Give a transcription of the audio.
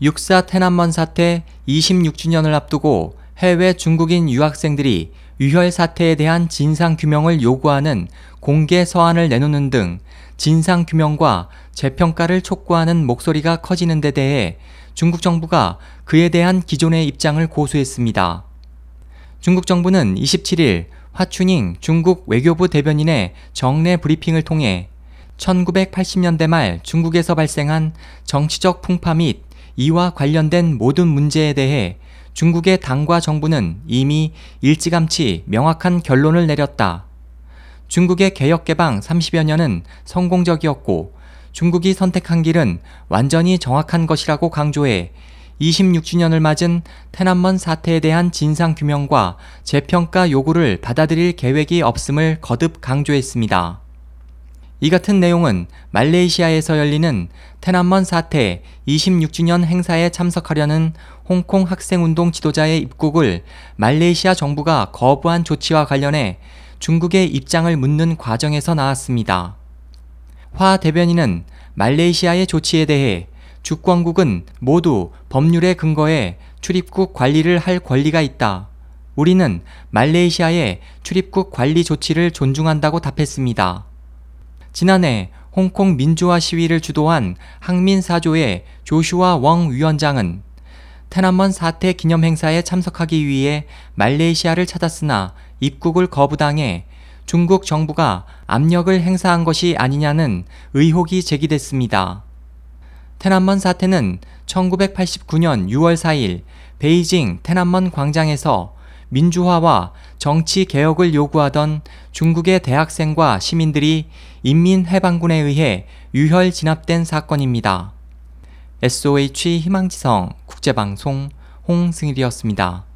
육사 태난먼 사태 26주년을 앞두고 해외 중국인 유학생들이 유혈 사태에 대한 진상 규명을 요구하는 공개 서한을 내놓는 등 진상 규명과 재평가를 촉구하는 목소리가 커지는 데 대해 중국 정부가 그에 대한 기존의 입장을 고수했습니다. 중국 정부는 27일 화춘잉 중국 외교부 대변인의 정례 브리핑을 통해 1980년대 말 중국에서 발생한 정치적 풍파 및 이와 관련된 모든 문제에 대해 중국의 당과 정부는 이미 일찌감치 명확한 결론을 내렸다. 중국의 개혁개방 30여 년은 성공적이었고 중국이 선택한 길은 완전히 정확한 것이라고 강조해 26주년을 맞은 테난먼 사태에 대한 진상규명과 재평가 요구를 받아들일 계획이 없음을 거듭 강조했습니다. 이 같은 내용은 말레이시아에서 열리는 테난먼 사태 26주년 행사에 참석하려는 홍콩 학생운동 지도자의 입국을 말레이시아 정부가 거부한 조치와 관련해 중국의 입장을 묻는 과정에서 나왔습니다. 화 대변인은 말레이시아의 조치에 대해 주권국은 모두 법률에 근거해 출입국 관리를 할 권리가 있다. 우리는 말레이시아의 출입국 관리 조치를 존중한다고 답했습니다. 지난해 홍콩 민주화 시위를 주도한 항민사조의 조슈아 웡 위원장은 테난먼 사태 기념 행사에 참석하기 위해 말레이시아를 찾았으나 입국을 거부당해 중국 정부가 압력을 행사한 것이 아니냐는 의혹이 제기됐습니다. 테난먼 사태는 1989년 6월 4일 베이징 테난먼 광장에서 민주화와 정치 개혁을 요구하던 중국의 대학생과 시민들이 인민해방군에 의해 유혈 진압된 사건입니다. SOH 희망지성 국제방송 홍승일이었습니다.